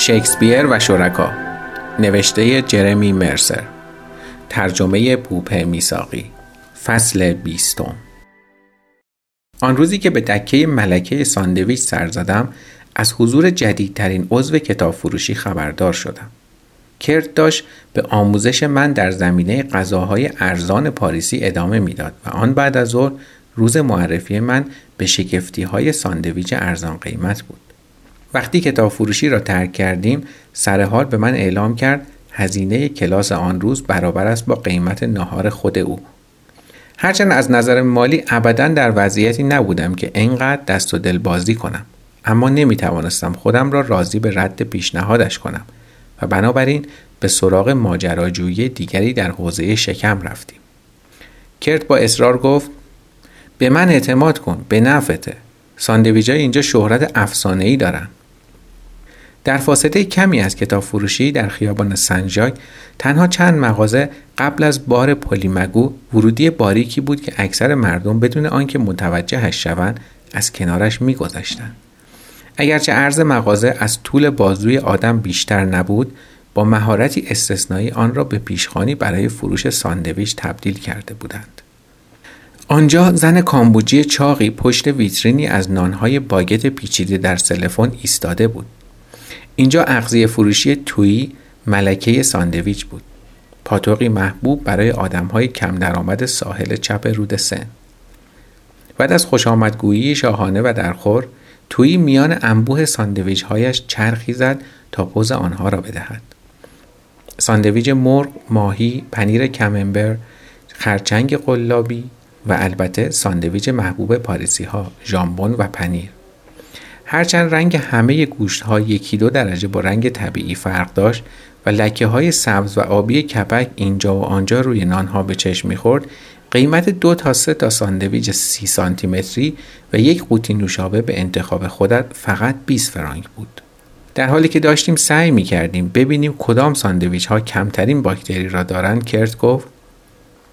شکسپیر و شرکا. نوشته جرمی مرسر. ترجمه پوپه میساقی فصل بیستم. آن روزی که به دکه ملکه ساندویچ سر زدم از حضور جدیدترین عضو کتاب فروشی خبردار شدم. کرت داشت به آموزش من در زمینه غذاهای ارزان پاریسی ادامه می‌داد و آن بعد از ظهر روز معرفی من به شگفتی های ساندویچ ارزان قیمت بود. وقتی کتاب فروشی را ترک کردیم سر حال به من اعلام کرد هزینه کلاس آن روز برابر است با قیمت نهار خود او. هرچند از نظر مالی ابدا در وضعیتی نبودم که اینقدر دست و دل بازی کنم اما نمی توانستم خودم را راضی به رد پیشنهادش کنم و بنابراین به سراغ ماجراجویی دیگری در حوزه شکم رفتیم. کرت با اصرار گفت به من اعتماد کن به نفته ساندویجای اینجا شهرت افسانه ای دارن در فاصله کمی از کتاب فروشی در خیابان سنجاک تنها چند مغازه قبل از بار پلیمگو ورودی باریکی بود که اکثر مردم بدون آنکه متوجهش شوند از کنارش میگذشتند اگرچه عرض مغازه از طول بازوی آدم بیشتر نبود با مهارتی استثنایی آن را به پیشخانی برای فروش ساندویچ تبدیل کرده بودند آنجا زن کامبوجی چاقی پشت ویترینی از نانهای باگت پیچیده در سلفون ایستاده بود. اینجا اغذیه فروشی تویی ملکه ساندویچ بود. پاتوقی محبوب برای آدمهای کم درآمد ساحل چپ رود سن. بعد از خوش آمدگویی شاهانه و درخور تویی میان انبوه ساندویچ هایش چرخی زد تا پز آنها را بدهد. ساندویچ مرغ، ماهی، پنیر کممبر، خرچنگ قلابی، و البته ساندویچ محبوب پاریسی ها ژامبون و پنیر هرچند رنگ همه گوشت ها یکی دو درجه با رنگ طبیعی فرق داشت و لکه های سبز و آبی کپک اینجا و آنجا روی نان ها به چشم می‌خورد قیمت دو تا سه تا ساندویچ سی سانتیمتری و یک قوطی نوشابه به انتخاب خودت فقط 20 فرانک بود. در حالی که داشتیم سعی می کردیم ببینیم کدام ساندویچ ها کمترین باکتری را دارند کرت گفت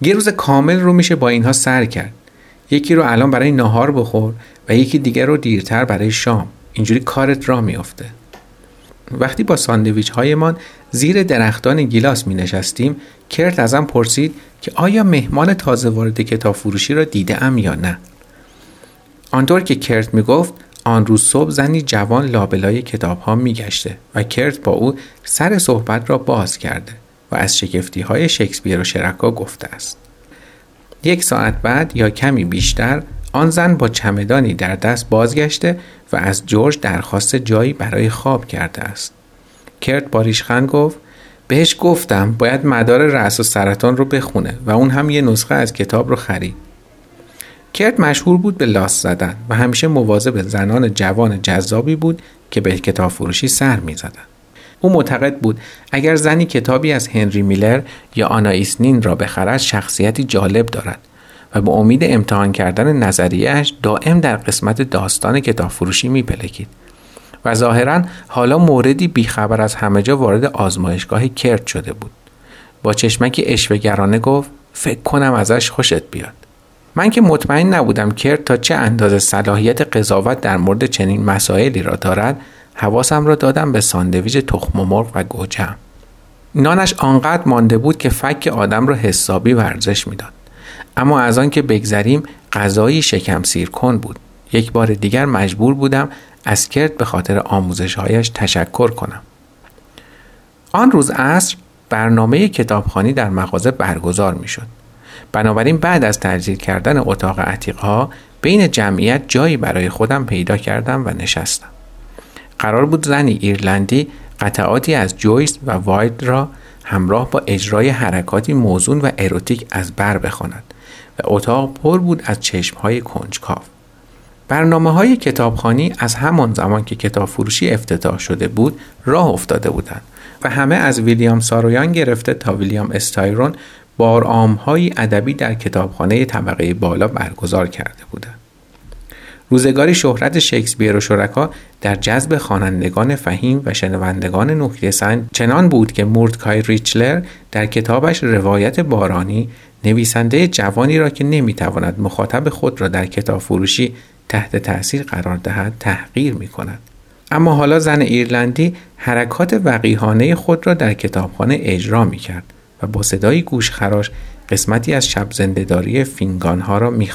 یه روز کامل رو میشه با اینها سر کرد یکی رو الان برای نهار بخور و یکی دیگر رو دیرتر برای شام اینجوری کارت را میافته وقتی با ساندویچ هایمان زیر درختان گیلاس می نشستیم کرت ازم پرسید که آیا مهمان تازه وارد کتاب فروشی را دیده ام یا نه آنطور که کرت می گفت آن روز صبح زنی جوان لابلای کتاب ها می گشته و کرت با او سر صحبت را باز کرده و از شگفتی های شکسپیر و شرکا گفته است. یک ساعت بعد یا کمی بیشتر آن زن با چمدانی در دست بازگشته و از جورج درخواست جایی برای خواب کرده است. کرت باریشخند گفت بهش گفتم باید مدار رأس و سرطان رو بخونه و اون هم یه نسخه از کتاب رو خرید. کرت مشهور بود به لاس زدن و همیشه مواظب زنان جوان جذابی بود که به کتاب فروشی سر می زدن. او معتقد بود اگر زنی کتابی از هنری میلر یا آنا ایسنین را بخرد شخصیتی جالب دارد و به امید امتحان کردن نظریهش دائم در قسمت داستان کتاب فروشی میپلکید. و ظاهرا حالا موردی بیخبر از همه جا وارد آزمایشگاه کرد شده بود. با چشمکی اشوهگرانه گفت فکر کنم ازش خوشت بیاد. من که مطمئن نبودم کرد تا چه اندازه صلاحیت قضاوت در مورد چنین مسائلی را دارد حواسم را دادم به ساندویچ تخم مرغ و گوجه نانش آنقدر مانده بود که فک آدم را حسابی ورزش می‌داد. اما از آن که بگذریم غذایی شکم سیر کن بود یک بار دیگر مجبور بودم از کرد به خاطر آموزشهایش تشکر کنم آن روز عصر برنامه کتابخانی در مغازه برگزار می شد. بنابراین بعد از تجدید کردن اتاق عتیقها بین جمعیت جایی برای خودم پیدا کردم و نشستم. قرار بود زنی ایرلندی قطعاتی از جویس و واید را همراه با اجرای حرکاتی موزون و اروتیک از بر بخواند و اتاق پر بود از چشمهای کنجکاو. برنامه های کتابخانی از همان زمان که کتاب فروشی افتتاح شده بود راه افتاده بودند و همه از ویلیام سارویان گرفته تا ویلیام استایرون بارآمهایی ادبی در کتابخانه طبقه بالا برگزار کرده بودند. روزگاری شهرت شکسپیر و شرکا در جذب خوانندگان فهیم و شنوندگان نکته چنان بود که مورتکای ریچلر در کتابش روایت بارانی نویسنده جوانی را که نمی‌تواند مخاطب خود را در کتاب فروشی تحت تاثیر قرار دهد تحقیر می کند. اما حالا زن ایرلندی حرکات وقیهانه خود را در کتابخانه اجرا می کرد و با صدای گوشخراش قسمتی از شب زندهداری فینگان ها را می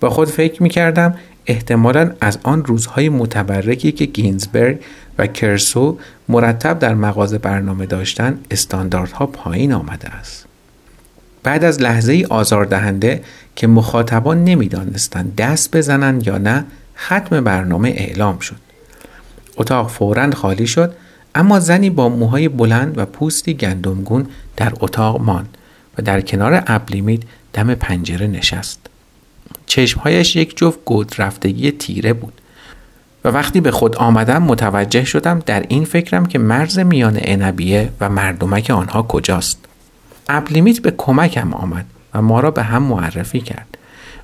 با خود فکر می کردم احتمالا از آن روزهای متبرکی که گینزبرگ و کرسو مرتب در مغازه برنامه داشتن استانداردها پایین آمده است. بعد از لحظه ای آزاردهنده که مخاطبان نمی‌دانستند دست بزنند یا نه ختم برنامه اعلام شد. اتاق فورا خالی شد اما زنی با موهای بلند و پوستی گندمگون در اتاق ماند و در کنار ابلیمید دم پنجره نشست. چشمهایش یک جفت گود رفتگی تیره بود و وقتی به خود آمدم متوجه شدم در این فکرم که مرز میان عنبیه و مردمک آنها کجاست. ابلیمیت به کمکم آمد و ما را به هم معرفی کرد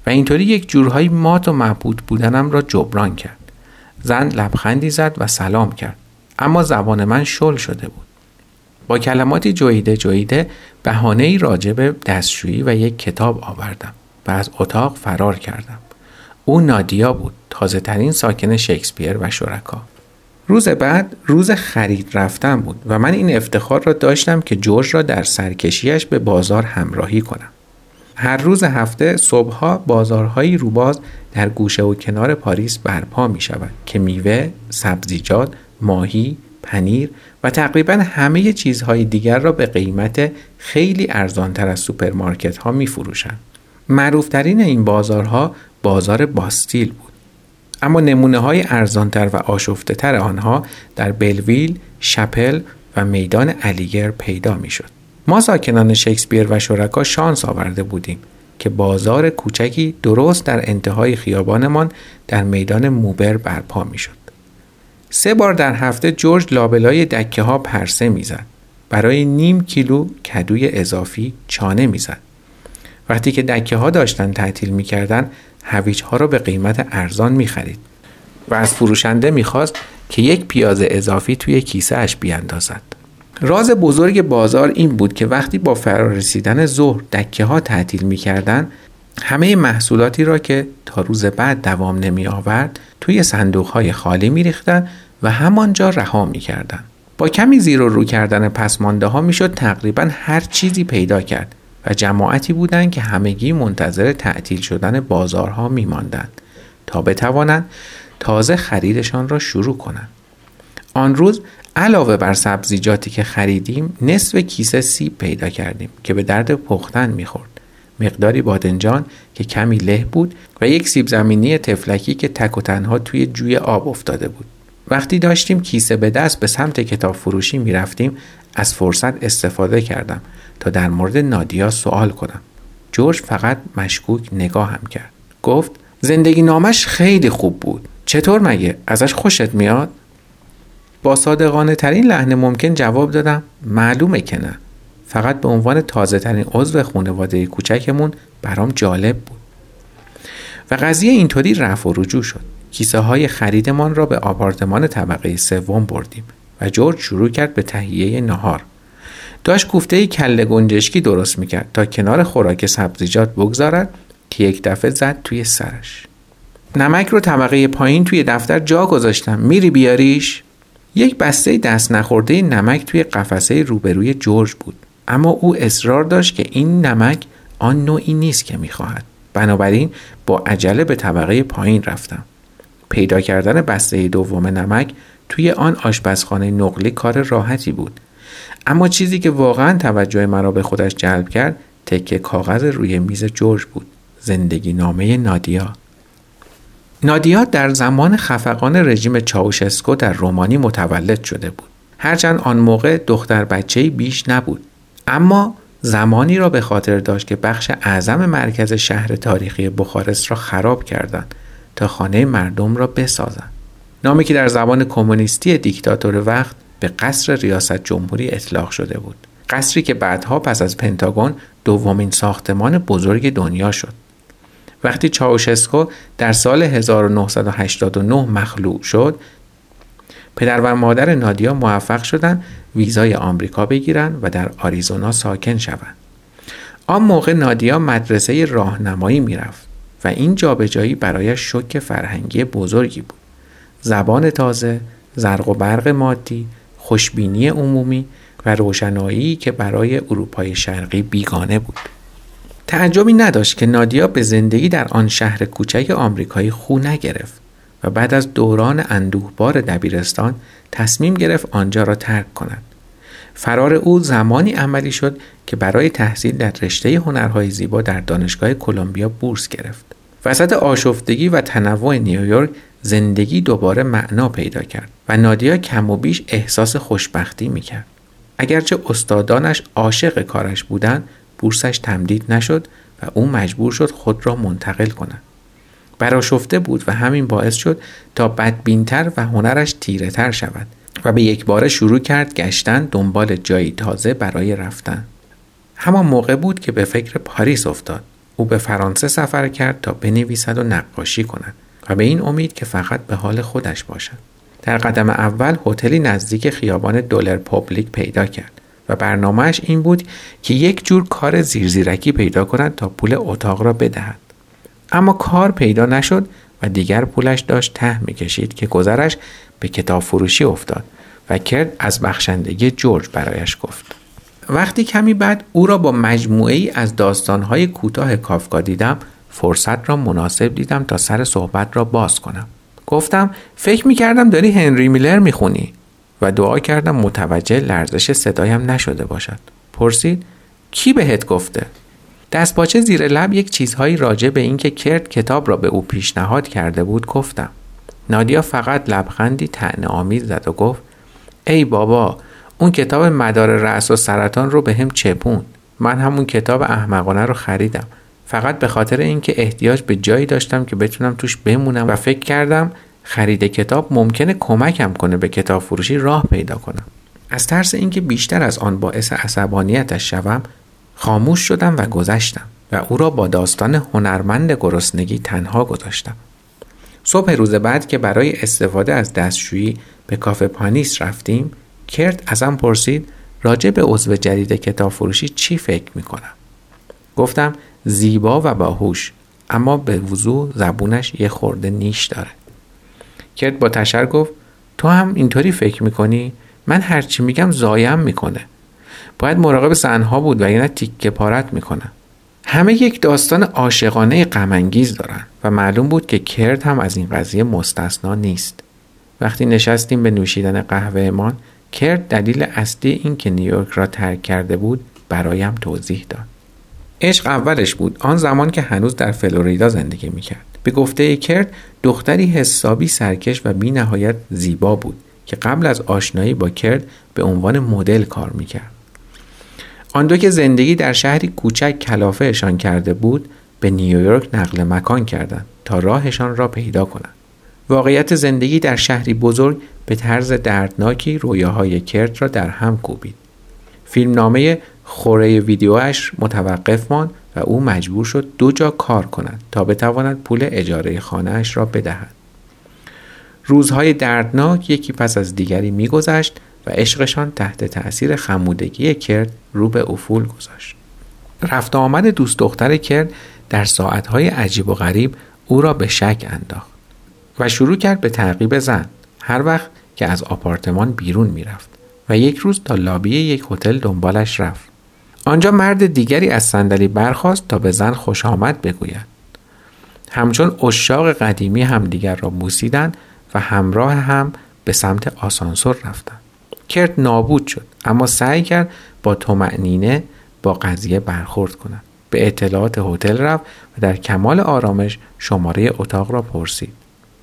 و اینطوری یک جورهایی مات و محبود بودنم را جبران کرد. زن لبخندی زد و سلام کرد اما زبان من شل شده بود. با کلماتی جویده جویده بهانه ای راجع به دستشویی و یک کتاب آوردم و از اتاق فرار کردم. او نادیا بود تازه ترین ساکن شکسپیر و شرکا. روز بعد روز خرید رفتن بود و من این افتخار را داشتم که جورج را در سرکشیش به بازار همراهی کنم. هر روز هفته صبحها بازارهایی روباز در گوشه و کنار پاریس برپا می شود که میوه، سبزیجات، ماهی، پنیر و تقریبا همه چیزهای دیگر را به قیمت خیلی ارزانتر از سوپرمارکت ها می فروشند. معروفترین این بازارها بازار باستیل بود. اما نمونه های ارزانتر و آشفته تر آنها در بلویل، شپل و میدان علیگر پیدا می شد. ما ساکنان شکسپیر و شرکا شانس آورده بودیم که بازار کوچکی درست در انتهای خیابانمان در میدان موبر برپا می شد. سه بار در هفته جورج لابلای دکه ها پرسه می‌زد. برای نیم کیلو کدوی اضافی چانه می‌زد. وقتی که دکه ها داشتن تعطیل می‌کردن هویج ها را به قیمت ارزان می‌خرید و از فروشنده می‌خواست که یک پیاز اضافی توی کیسه اش بیاندازد. راز بزرگ بازار این بود که وقتی با فرارسیدن ظهر دکه ها تعطیل می‌کردن همه محصولاتی را که تا روز بعد دوام نمی آورد توی صندوق های خالی می ریختن و همانجا رها می کردن. با کمی زیر و رو کردن پسمانده ها می شد تقریبا هر چیزی پیدا کرد و جماعتی بودند که همگی منتظر تعطیل شدن بازارها می ماندند تا بتوانند تازه خریدشان را شروع کنند. آن روز علاوه بر سبزیجاتی که خریدیم نصف کیسه سیب پیدا کردیم که به درد پختن می‌خورد. مقداری بادنجان که کمی له بود و یک سیب زمینی تفلکی که تک و تنها توی جوی آب افتاده بود. وقتی داشتیم کیسه به دست به سمت کتاب فروشی می رفتیم از فرصت استفاده کردم تا در مورد نادیا سوال کنم. جورج فقط مشکوک نگاه هم کرد. گفت زندگی نامش خیلی خوب بود. چطور مگه؟ ازش خوشت میاد؟ با صادقانه ترین لحن ممکن جواب دادم معلومه که نه. فقط به عنوان تازه ترین عضو خانواده کوچکمون برام جالب بود. و قضیه اینطوری رفع و رجوع شد. کیسه های خریدمان را به آپارتمان طبقه سوم بردیم و جورج شروع کرد به تهیه نهار. داشت کوفته کله گنجشکی درست می‌کرد تا کنار خوراک سبزیجات بگذارد که یک دفعه زد توی سرش. نمک رو طبقه پایین توی دفتر جا گذاشتم میری بیاریش؟ یک بسته دست نخورده نمک توی قفسه روبروی جورج بود اما او اصرار داشت که این نمک آن نوعی نیست که می‌خواهد بنابراین با عجله به طبقه پایین رفتم پیدا کردن بسته دوم نمک توی آن آشپزخانه نقلی کار راحتی بود. اما چیزی که واقعا توجه مرا به خودش جلب کرد تکه کاغذ روی میز جورج بود. زندگی نامه نادیا. نادیا در زمان خفقان رژیم چاوشسکو در رومانی متولد شده بود. هرچند آن موقع دختر بچه بیش نبود. اما زمانی را به خاطر داشت که بخش اعظم مرکز شهر تاریخی بخارست را خراب کردند. تا خانه مردم را بسازند. نامی که در زبان کمونیستی دیکتاتور وقت به قصر ریاست جمهوری اطلاق شده بود. قصری که بعدها پس از پنتاگون دومین ساختمان بزرگ دنیا شد. وقتی چاوشسکو در سال 1989 مخلوع شد پدر و مادر نادیا موفق شدند ویزای آمریکا بگیرند و در آریزونا ساکن شوند. آن موقع نادیا مدرسه راهنمایی می‌رفت. و این جابجایی برایش شوک فرهنگی بزرگی بود. زبان تازه، زرق و برق مادی خوشبینی عمومی و روشنایی که برای اروپای شرقی بیگانه بود تعجبی نداشت که نادیا به زندگی در آن شهر کوچک آمریکایی خو نگرفت و بعد از دوران اندوهبار دبیرستان تصمیم گرفت آنجا را ترک کند فرار او زمانی عملی شد که برای تحصیل در رشته هنرهای زیبا در دانشگاه کلمبیا بورس گرفت. وسط آشفتگی و تنوع نیویورک زندگی دوباره معنا پیدا کرد و نادیا کم و بیش احساس خوشبختی می‌کرد. اگرچه استادانش عاشق کارش بودند بورسش تمدید نشد و او مجبور شد خود را منتقل کند. براشفته بود و همین باعث شد تا بدبینتر و هنرش تیره تر شود. و به یک بار شروع کرد گشتن دنبال جایی تازه برای رفتن. همان موقع بود که به فکر پاریس افتاد. او به فرانسه سفر کرد تا بنویسد و نقاشی کند و به این امید که فقط به حال خودش باشد. در قدم اول هتلی نزدیک خیابان دلر پابلیک پیدا کرد و برنامهش این بود که یک جور کار زیرزیرکی پیدا کند تا پول اتاق را بدهد. اما کار پیدا نشد و دیگر پولش داشت ته می‌کشید که گذرش به کتاب فروشی افتاد و کرد از بخشندگی جورج برایش گفت. وقتی کمی بعد او را با مجموعه ای از داستانهای کوتاه کافکا دیدم فرصت را مناسب دیدم تا سر صحبت را باز کنم. گفتم فکر می‌کردم داری هنری میلر می‌خونی. و دعا کردم متوجه لرزش صدایم نشده باشد. پرسید کی بهت گفته؟ دستپاچه زیر لب یک چیزهایی راجع به اینکه کرد کتاب را به او پیشنهاد کرده بود گفتم نادیا فقط لبخندی تعنه آمیز زد و گفت ای بابا اون کتاب مدار رأس و سرطان رو به هم چپون. من همون کتاب احمقانه رو خریدم. فقط به خاطر اینکه احتیاج به جایی داشتم که بتونم توش بمونم و فکر کردم خرید کتاب ممکنه کمکم کنه به کتاب فروشی راه پیدا کنم. از ترس اینکه بیشتر از آن باعث عصبانیتش شوم خاموش شدم و گذشتم و او را با داستان هنرمند گرسنگی تنها گذاشتم. صبح روز بعد که برای استفاده از دستشویی به کافه پانیس رفتیم کرد ازم پرسید راجع به عضو جدید کتاب فروشی چی فکر می‌کنم؟ گفتم زیبا و باهوش اما به وضوع زبونش یه خورده نیش داره. کرد با تشر گفت تو هم اینطوری فکر می‌کنی؟ من هرچی میگم زایم می‌کنه. باید مراقب زنها بود و یعنی تیکه پارت می‌کنن همه یک داستان عاشقانه غمانگیز دارن و معلوم بود که کرد هم از این قضیه مستثنا نیست. وقتی نشستیم به نوشیدن قهوهمان کرد دلیل اصلی این که نیویورک را ترک کرده بود برایم توضیح داد. عشق اولش بود آن زمان که هنوز در فلوریدا زندگی می‌کرد. به گفته کرد دختری حسابی سرکش و بی نهایت زیبا بود که قبل از آشنایی با کرد به عنوان مدل کار می‌کرد. آن دو که زندگی در شهری کوچک کلافهشان کرده بود به نیویورک نقل مکان کردند تا راهشان را پیدا کنند. واقعیت زندگی در شهری بزرگ به طرز دردناکی رویاهای کرد را در هم کوبید. فیلمنامه خوره ویدیوش متوقف ماند و او مجبور شد دو جا کار کند تا بتواند پول اجاره خانهاش را بدهد. روزهای دردناک یکی پس از دیگری میگذشت و عشقشان تحت تأثیر خمودگی کرد رو به افول گذاشت. رفت آمد دوست دختر کرد در ساعتهای عجیب و غریب او را به شک انداخت و شروع کرد به تعقیب زن هر وقت که از آپارتمان بیرون می‌رفت و یک روز تا لابی یک هتل دنبالش رفت. آنجا مرد دیگری از صندلی برخاست تا به زن خوش آمد بگوید. همچون اشاق قدیمی همدیگر را بوسیدند و همراه هم به سمت آسانسور رفتند. کرد نابود شد اما سعی کرد با تومعنینه با قضیه برخورد کند به اطلاعات هتل رفت و در کمال آرامش شماره اتاق را پرسید.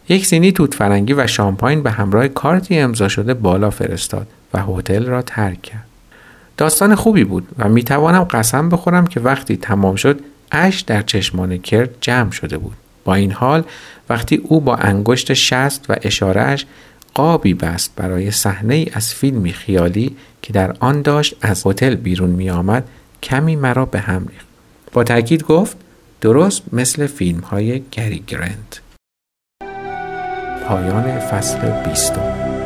یک سینی توت فرنگی و شامپاین به همراه کارتی امضا شده بالا فرستاد و هتل را ترک کرد. داستان خوبی بود و می توانم قسم بخورم که وقتی تمام شد اش در چشمان کرد جمع شده بود. با این حال وقتی او با انگشت شست و اشارهش قابی بست برای صحنه ای از فیلمی خیالی که در آن داشت از هتل بیرون می آمد کمی مرا به هم ریخت. با تاکید گفت درست مثل فیلم های گری گرند. پایان فصل بیستم.